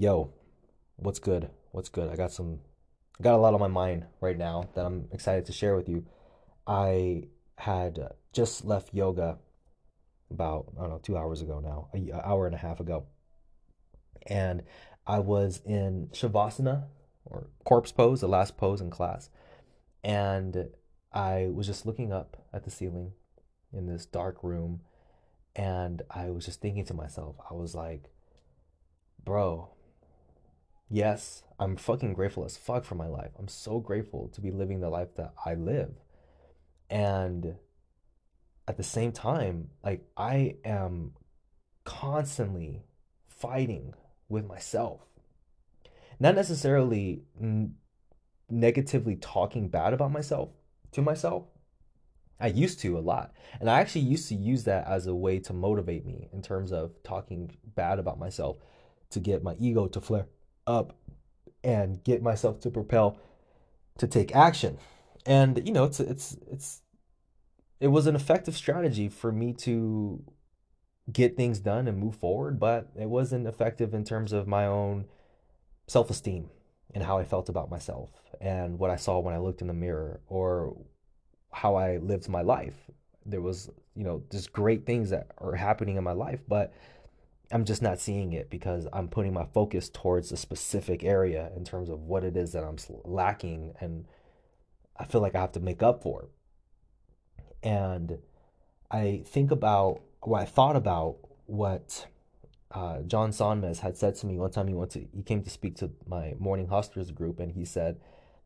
Yo, what's good? What's good? I got some, I got a lot on my mind right now that I'm excited to share with you. I had just left yoga about, I don't know, two hours ago now, an hour and a half ago. And I was in Shavasana or corpse pose, the last pose in class. And I was just looking up at the ceiling in this dark room. And I was just thinking to myself, I was like, bro, yes, I'm fucking grateful as fuck for my life. I'm so grateful to be living the life that I live. And at the same time, like I am constantly fighting with myself. Not necessarily n- negatively talking bad about myself to myself. I used to a lot. And I actually used to use that as a way to motivate me in terms of talking bad about myself to get my ego to flare up and get myself to propel to take action. And you know, it's it's it's it was an effective strategy for me to get things done and move forward, but it wasn't effective in terms of my own self-esteem and how I felt about myself and what I saw when I looked in the mirror or how I lived my life. There was, you know, just great things that are happening in my life, but I'm just not seeing it because I'm putting my focus towards a specific area in terms of what it is that I'm lacking and I feel like I have to make up for. And I think about what I thought about what uh, John Sonmez had said to me one time he went to he came to speak to my morning hustlers group and he said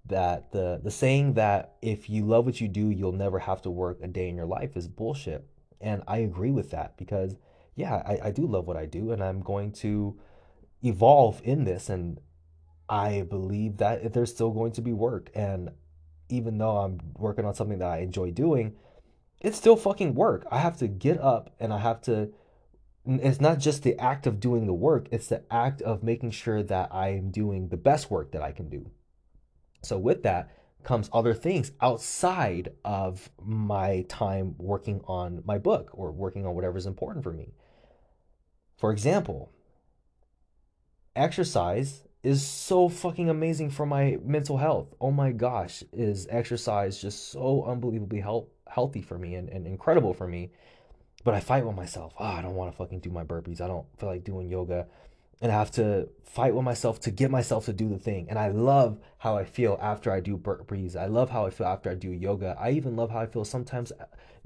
that the the saying that if you love what you do you'll never have to work a day in your life is bullshit and I agree with that because yeah, I, I do love what I do and I'm going to evolve in this. And I believe that there's still going to be work. And even though I'm working on something that I enjoy doing, it's still fucking work. I have to get up and I have to. It's not just the act of doing the work, it's the act of making sure that I am doing the best work that I can do. So, with that, comes other things outside of my time working on my book or working on whatever's important for me. For example, exercise is so fucking amazing for my mental health. Oh my gosh, is exercise just so unbelievably help, healthy for me and, and incredible for me. But I fight with myself. Oh, I don't want to fucking do my burpees. I don't feel like doing yoga. And I have to fight with myself to get myself to do the thing. And I love how I feel after I do burpees. I love how I feel after I do yoga. I even love how I feel sometimes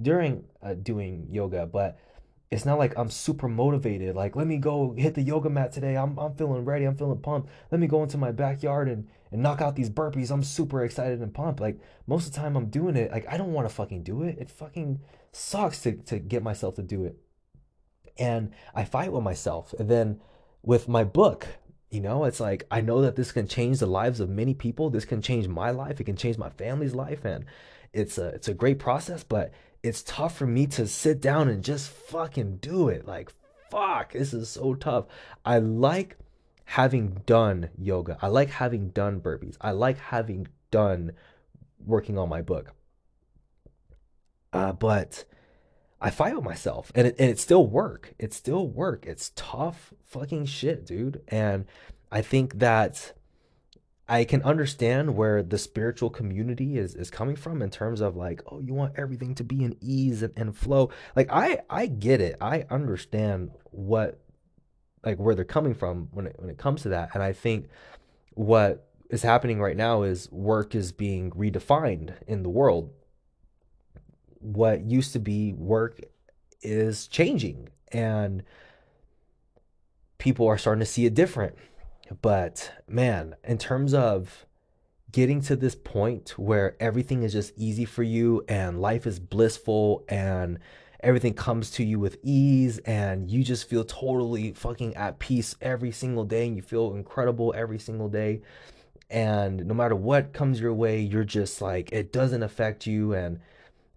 during uh, doing yoga. But it's not like I'm super motivated. Like, let me go hit the yoga mat today. I'm, I'm feeling ready. I'm feeling pumped. Let me go into my backyard and, and knock out these burpees. I'm super excited and pumped. Like, most of the time I'm doing it. Like, I don't want to fucking do it. It fucking sucks to, to get myself to do it. And I fight with myself. And then with my book, you know, it's like I know that this can change the lives of many people. This can change my life. It can change my family's life. And it's a it's a great process, but it's tough for me to sit down and just fucking do it. Like, fuck, this is so tough. I like having done yoga. I like having done burpees. I like having done working on my book. Uh, but I fight with myself and it, and it still work. It's still work. It's tough fucking shit, dude. And I think that I can understand where the spiritual community is is coming from in terms of like, oh, you want everything to be in ease and, and flow. Like I I get it. I understand what like where they're coming from when it when it comes to that. And I think what is happening right now is work is being redefined in the world. What used to be work is changing and people are starting to see it different but man, in terms of getting to this point where everything is just easy for you and life is blissful and everything comes to you with ease and you just feel totally fucking at peace every single day and you feel incredible every single day and no matter what comes your way you're just like it doesn't affect you and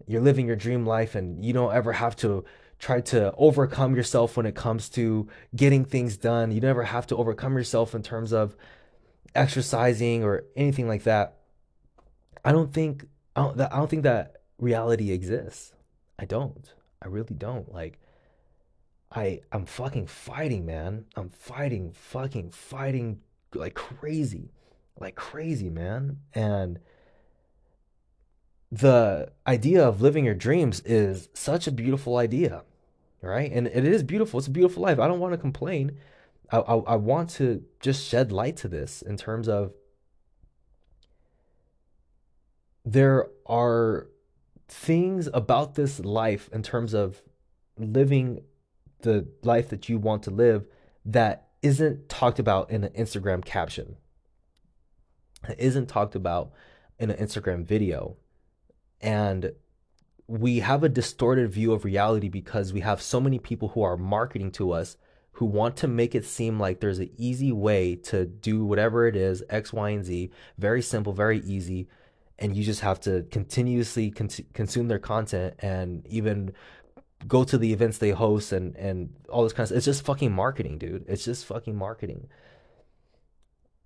you're living your dream life and you don't ever have to try to overcome yourself when it comes to getting things done. You never have to overcome yourself in terms of exercising or anything like that. I don't think I don't, I don't think that reality exists. I don't. I really don't. Like I I'm fucking fighting, man. I'm fighting, fucking fighting like crazy. Like crazy, man. And the idea of living your dreams is such a beautiful idea, right? And it is beautiful. It's a beautiful life. I don't want to complain. I, I, I want to just shed light to this in terms of there are things about this life in terms of living the life that you want to live that isn't talked about in an Instagram caption. It isn't talked about in an Instagram video. And we have a distorted view of reality because we have so many people who are marketing to us who want to make it seem like there's an easy way to do whatever it is, X, Y, and Z, very simple, very easy. And you just have to continuously con- consume their content and even go to the events they host and and all this kind of stuff. It's just fucking marketing, dude. It's just fucking marketing.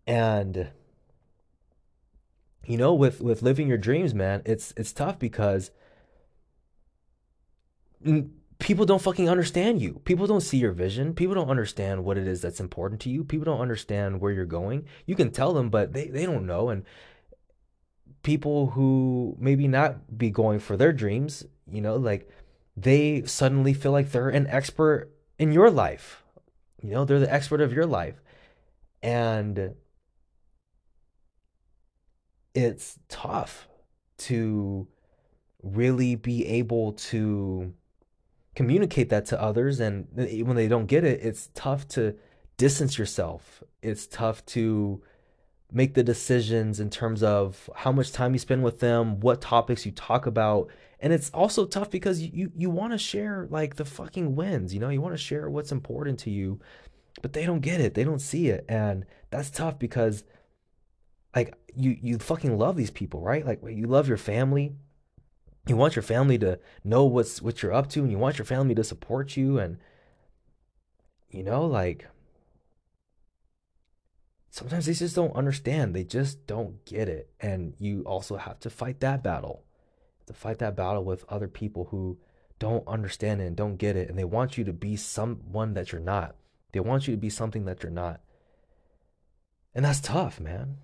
And you know, with with living your dreams, man, it's it's tough because people don't fucking understand you. People don't see your vision. People don't understand what it is that's important to you. People don't understand where you're going. You can tell them, but they, they don't know. And people who maybe not be going for their dreams, you know, like they suddenly feel like they're an expert in your life. You know, they're the expert of your life. And it's tough to really be able to communicate that to others and when they don't get it it's tough to distance yourself. It's tough to make the decisions in terms of how much time you spend with them what topics you talk about and it's also tough because you you want to share like the fucking wins you know? You want to share what's important to you but they don't get it they don't see it and that's tough because like you you fucking love these people right? Like you love your family you want your family to know what's what you're up to and you want your family to support you and you know like sometimes they just don't understand. They just don't get it. And you also have to fight that battle. To fight that battle with other people who don't understand it and don't get it and they want you to be someone that you're not. They want you to be something that you're not. And that's tough man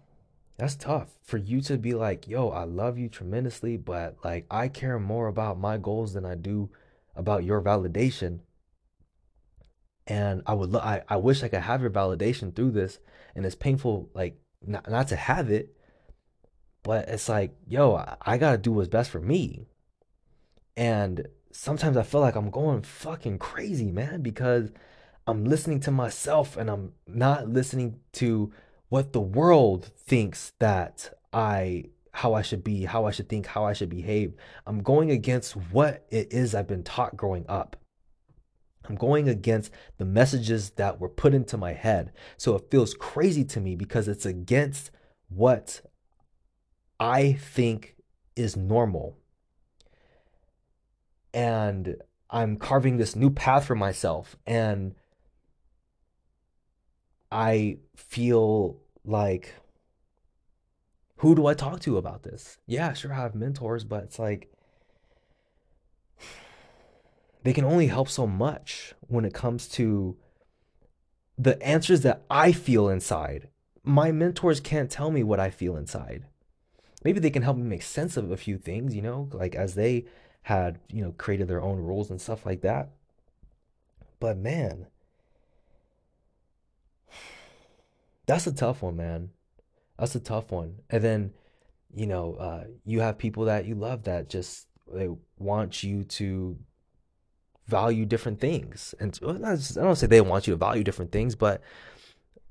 that's tough for you to be like, yo, I love you tremendously, but like I care more about my goals than I do about your validation. And I would, lo- I, I wish I could have your validation through this. And it's painful, like not, not to have it, but it's like, yo, I, I gotta do what's best for me. And sometimes I feel like I'm going fucking crazy, man, because I'm listening to myself and I'm not listening to what the world thinks that I how I should be, how I should think, how I should behave. I'm going against what it is I've been taught growing up. I'm going against the messages that were put into my head. So it feels crazy to me because it's against what I think is normal. And I'm carving this new path for myself. And I feel like who do I talk to about this? Yeah, sure, I have mentors, but it's like they can only help so much when it comes to the answers that I feel inside. My mentors can't tell me what I feel inside. Maybe they can help me make sense of a few things, you know, like as they had, you know, created their own rules and stuff like that. But man, That's a tough one, man. That's a tough one. And then, you know, uh, you have people that you love that just they want you to value different things. And I don't say they want you to value different things, but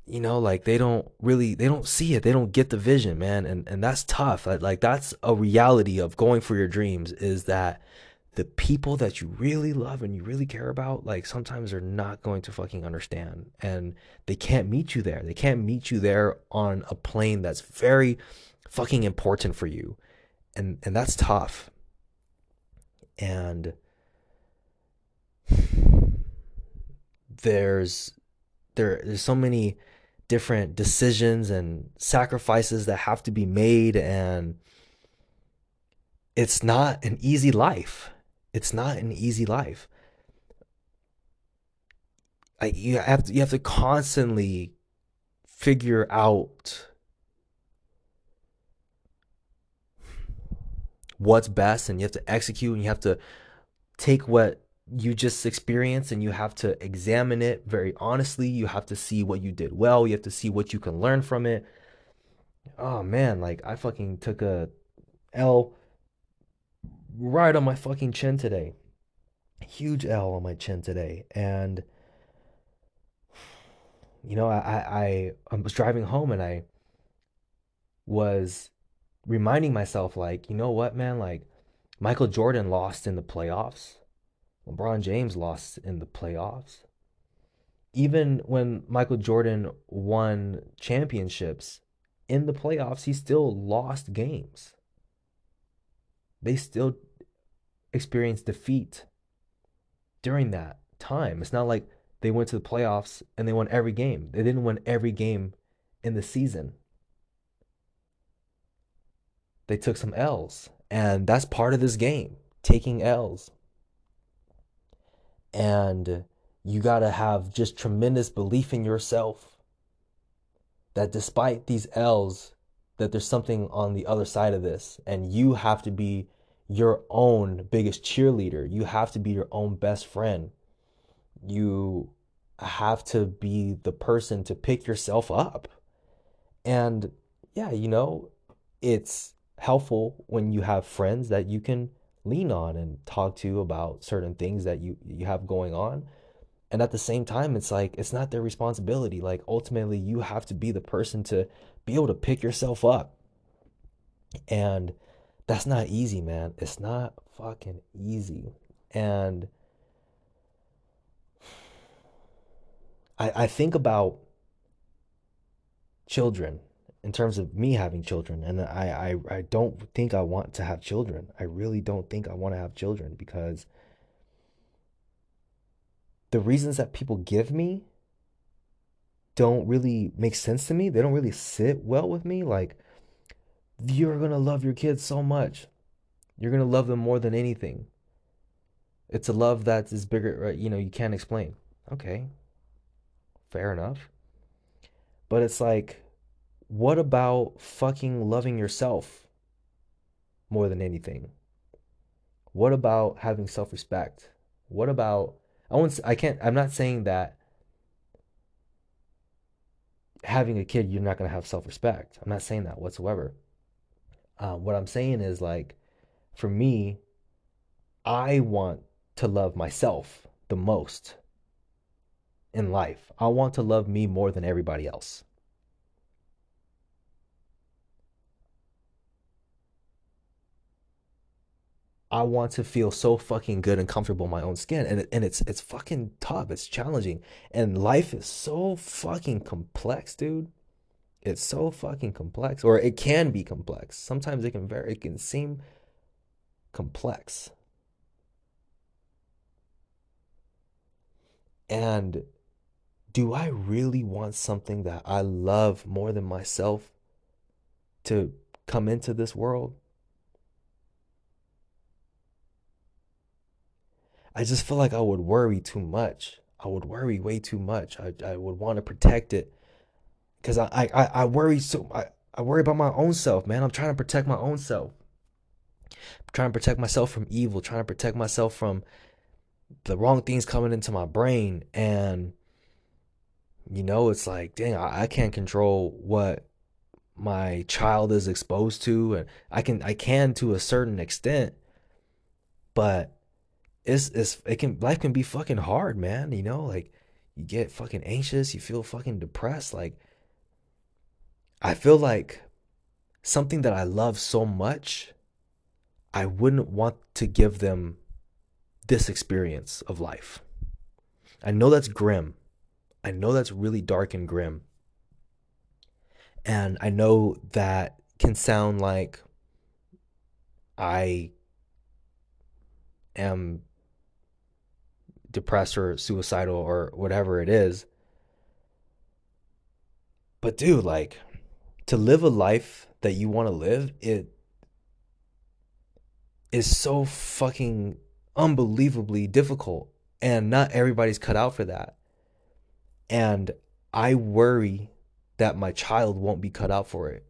you know, like they don't really they don't see it. They don't get the vision, man. And and that's tough. Like that's a reality of going for your dreams is that the people that you really love and you really care about, like sometimes they're not going to fucking understand and they can't meet you there. They can't meet you there on a plane that's very fucking important for you. And and that's tough. And there's there there's so many different decisions and sacrifices that have to be made and it's not an easy life it's not an easy life. like you have to, you have to constantly figure out what's best and you have to execute and you have to take what you just experienced and you have to examine it very honestly. You have to see what you did well. You have to see what you can learn from it. Oh man, like I fucking took a L right on my fucking chin today. Huge L on my chin today. And you know, I I I was driving home and I was reminding myself like, you know what, man, like Michael Jordan lost in the playoffs. LeBron James lost in the playoffs. Even when Michael Jordan won championships in the playoffs, he still lost games. They still experienced defeat during that time. It's not like they went to the playoffs and they won every game. They didn't win every game in the season. They took some L's, and that's part of this game, taking L's. And you got to have just tremendous belief in yourself that despite these L's, that there's something on the other side of this. And you have to be your own biggest cheerleader. You have to be your own best friend. You have to be the person to pick yourself up. And yeah, you know, it's helpful when you have friends that you can lean on and talk to about certain things that you you have going on and at the same time it's like it's not their responsibility. Like ultimately you have to be the person to be able to pick yourself up. And that's not easy man. It's not fucking easy. And i i think about children in terms of me having children. And I, I i don't think i want to have children. I really don't think i want to have children because the reasons that people give me don't really make sense to me. They don't really sit well with me. Like you're gonna love your kids so much. You're gonna love them more than anything. It's a love that is bigger right? You know you can't explain. Okay. Fair enough. But it's like what about fucking loving yourself more than anything? What about having self-respect? What about I won't I can't I'm not saying that having a kid you're not going to have self-respect. I'm not saying that whatsoever. Uh, what I'm saying is like for me I want to love myself the most in life. I want to love me more than everybody else. I want to feel so fucking good and comfortable in my own skin. And, and it's it's fucking tough. It's challenging. And life is so fucking complex, dude. It's so fucking complex. Or it can be complex. Sometimes it can very it can seem complex. And do I really want something that I love more than myself to come into this world? I just feel like I would worry too much. I would worry way too much. I, I would want to protect it because I, I, I worry so I, I worry about my own self, man. I'm trying to protect my own self. I'm trying to protect myself from evil, trying to protect myself from the wrong things coming into my brain. And you know, it's like, dang, I, I can't control what my child is exposed to and I can I can to a certain extent, but it's it's it can life can be fucking hard, man. You know, like you get fucking anxious, you feel fucking depressed. Like I feel like something that I love so much, I wouldn't want to give them this experience of life. I know that's grim. I know that's really dark and grim. And I know that can sound like I am depressed or suicidal or whatever it is. But dude, like to live a life that you want to live, it is so fucking unbelievably difficult and not everybody's cut out for that. And I worry that my child won't be cut out for it.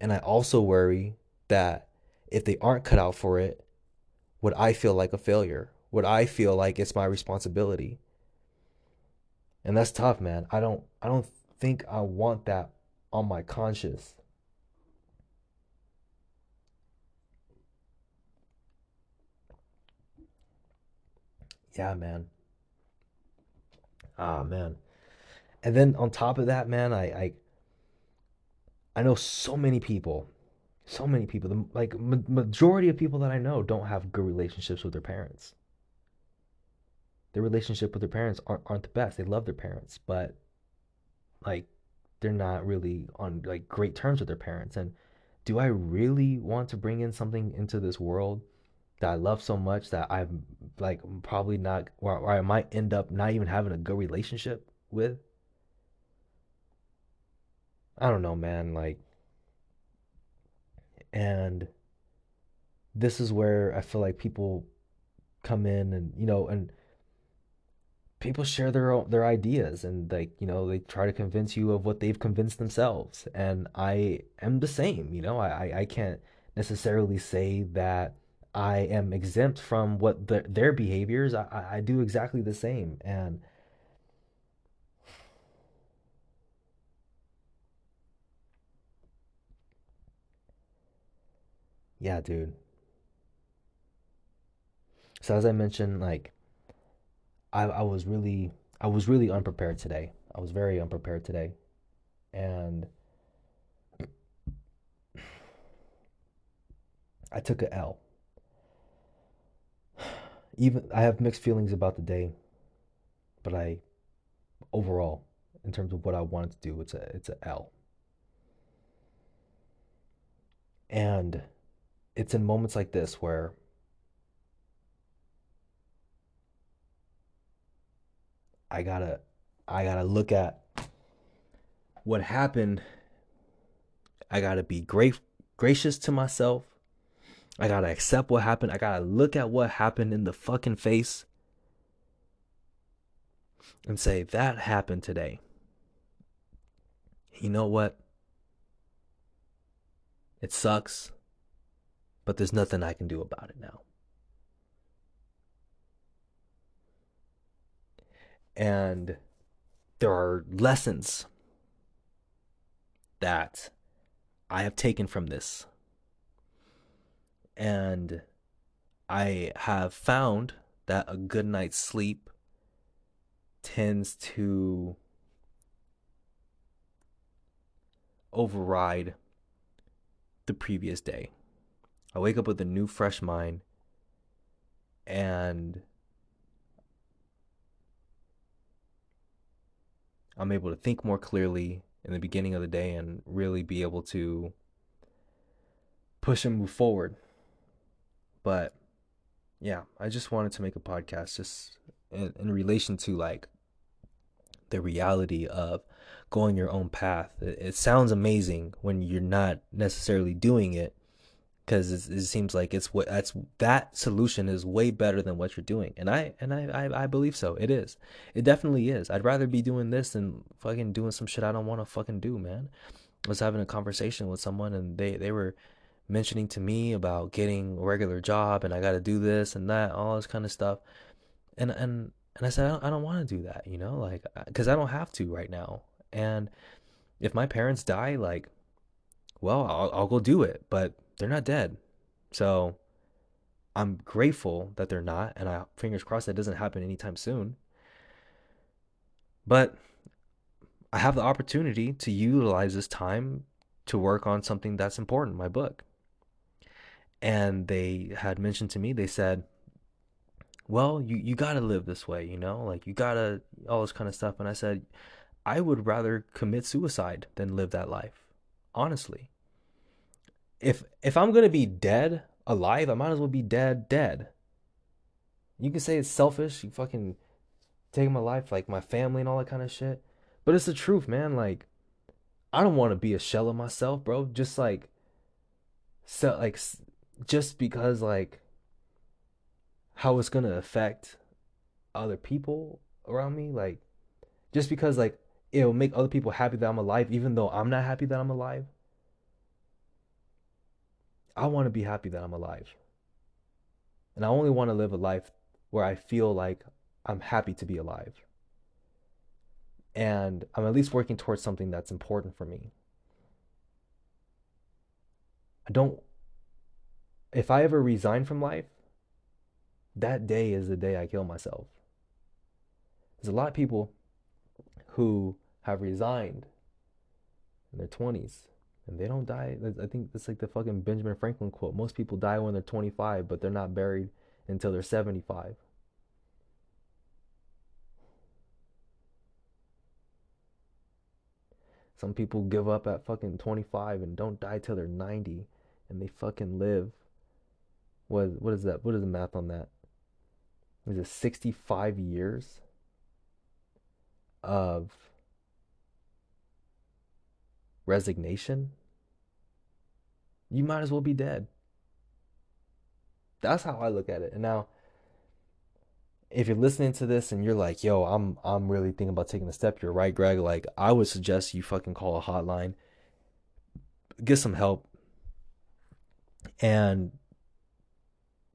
And I also worry that if they aren't cut out for it, would I feel like a failure? Would I feel like it's my responsibility? And that's tough, man. I don't I don't think I want that on my conscience. Yeah, man. Ah, man. And then on top of that, man, I I, I know so many people, so many people. The like ma- majority of people that I know don't have good relationships with their parents. Their relationship with their parents aren't aren't the best. They love their parents, but like they're not really on like great terms with their parents. And do I really want to bring in something into this world that I love so much that I'm like probably not, or, or I might end up not even having a good relationship with? I don't know, man. Like, and this is where I feel like people come in and you know and people share their own their ideas and like you know they try to convince you of what they've convinced themselves. And i am the same you know i i can't necessarily say that i am exempt from what the, their behaviors. I, I do exactly the same. And yeah dude. So as i mentioned like i i was really i was really unprepared today i was very unprepared today and i took a l even i have mixed feelings about the day but i overall in terms of what I wanted to do. It's a it's a L. And it's in moments like this where I gotta I gotta look at what happened. I gotta be great gracious to myself. I gotta accept what happened. I gotta look at what happened in the fucking face and say that happened today. You know what? It sucks, but there's nothing I can do about it now. And there are lessons that I have taken from this. And I have found that a good night's sleep tends to override the previous day. I wake up with a new, fresh mind and I'm able to think more clearly in the beginning of the day and really be able to push and move forward. But yeah, I just wanted to make a podcast just in, in relation to like the reality of going your own path. It, it sounds amazing when you're not necessarily doing it because it, seems like it's what that's that solution is way better than what you're doing. And i and I, I i believe so. It is. It definitely is. I'd rather be doing this than fucking doing some shit i don't want to fucking do man. I was having a conversation with someone and they they were mentioning to me about getting a regular job and i got to do this and that all this kind of stuff. And and and I said, I don't, I don't want to do that, you know, like, uh, because I don't have to right now. And if my parents die, like, well, I'll, I'll go do it, but they're not dead. So I'm grateful that they're not. And I, fingers crossed, that doesn't happen anytime soon. But I have the opportunity to utilize this time to work on something that's important, my book. And they had mentioned to me, they said, well, you you gotta live this way, you know, like you gotta all this kind of stuff. And I said, I would rather commit suicide than live that life, honestly. If if I'm gonna be dead alive, I might as well be dead dead. You can say it's selfish, you fucking taking my life, like my family and all that kind of shit. But it's the truth, man. Like, I don't want to be a shell of myself, bro. Just like, so like, just because like how it's gonna affect other people around me. Like, just because like it'll make other people happy that I'm alive, even though I'm not happy that I'm alive. I want to be happy that I'm alive. And I only want to live a life where I feel like I'm happy to be alive. And I'm at least working towards something that's important for me. I don't, if I ever resign from life, that day is the day I kill myself. There's a lot of people who have resigned in their 20s and they don't die. I think it's like the fucking Benjamin Franklin quote. Most people die when they're 25, but they're not buried until they're 75. Some people give up at fucking 25 and don't die till they're 90 and they fucking live. What what is that? What is the math on that? Is it 65 years of resignation, you might as well be dead. That's how I look at it. And now, if you're listening to this and you're like, "Yo, I'm I'm really thinking about taking a step," you're right, Greg. Like, I would suggest you fucking call a hotline, get some help, and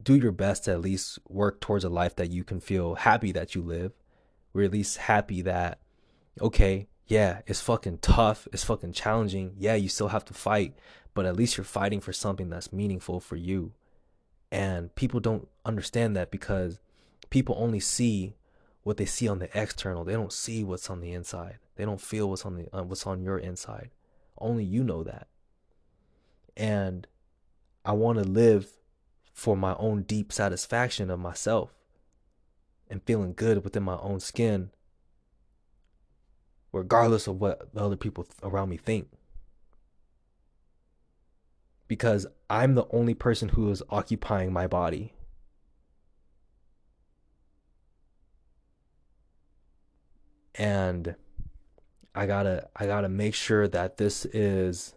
do your best to at least work towards a life that you can feel happy that you live, or at least happy that, okay, yeah, it's fucking tough. It's fucking challenging. Yeah, you still have to fight, but at least you're fighting for something that's meaningful for you. And people don't understand that because people only see what they see on the external. They don't see what's on the inside. They don't feel what's on the uh, what's on your inside. Only you know that. And I want to live for my own deep satisfaction of myself and feeling good within my own skin regardless of what the other people around me think. Because I'm the only person who is occupying my body. And I gotta I gotta make sure that this is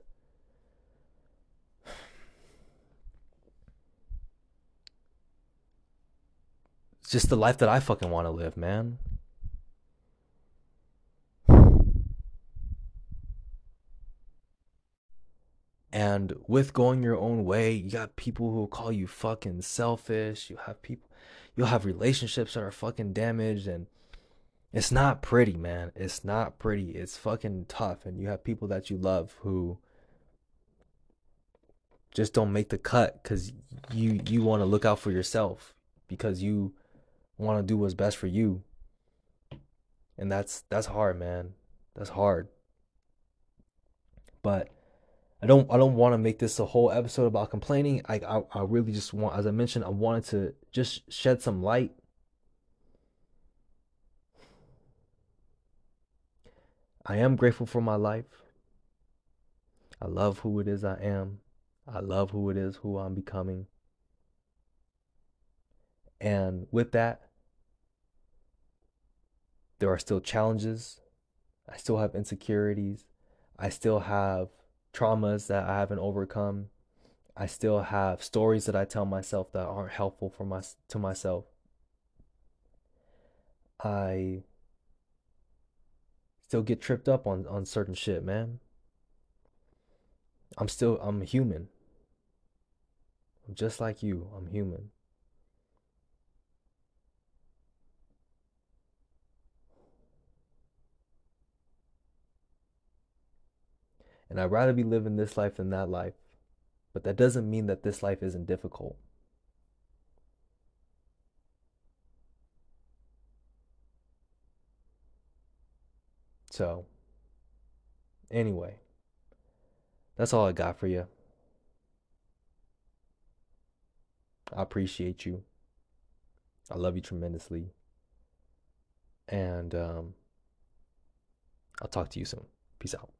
just the life that I fucking want to live, man. And with going your own way, you got people who call you fucking selfish. You have people, you'll have relationships that are fucking damaged. And it's not pretty, man. It's not pretty. It's fucking tough. And you have people that you love who just don't make the cut because you you want to look out for yourself because you want to do what's best for you and that's that's hard man that's hard but I don't I don't want to make this a whole episode about complaining. I, I I really just want, as I mentioned, I wanted to just shed some light. I am grateful for my life. I love who it is I am. I love who it is who I'm becoming. And with that, there are still challenges. I still have insecurities. I still have traumas that I haven't overcome. I still have stories that I tell myself that aren't helpful for my to myself. I still get tripped up on on certain shit, man. I'm still I'm human. I'm just like you. I'm human. And I'd rather be living this life than that life. But that doesn't mean that this life isn't difficult. So, anyway, that's all I got for you. I appreciate you. I love you tremendously. And um, I'll talk to you soon. Peace out.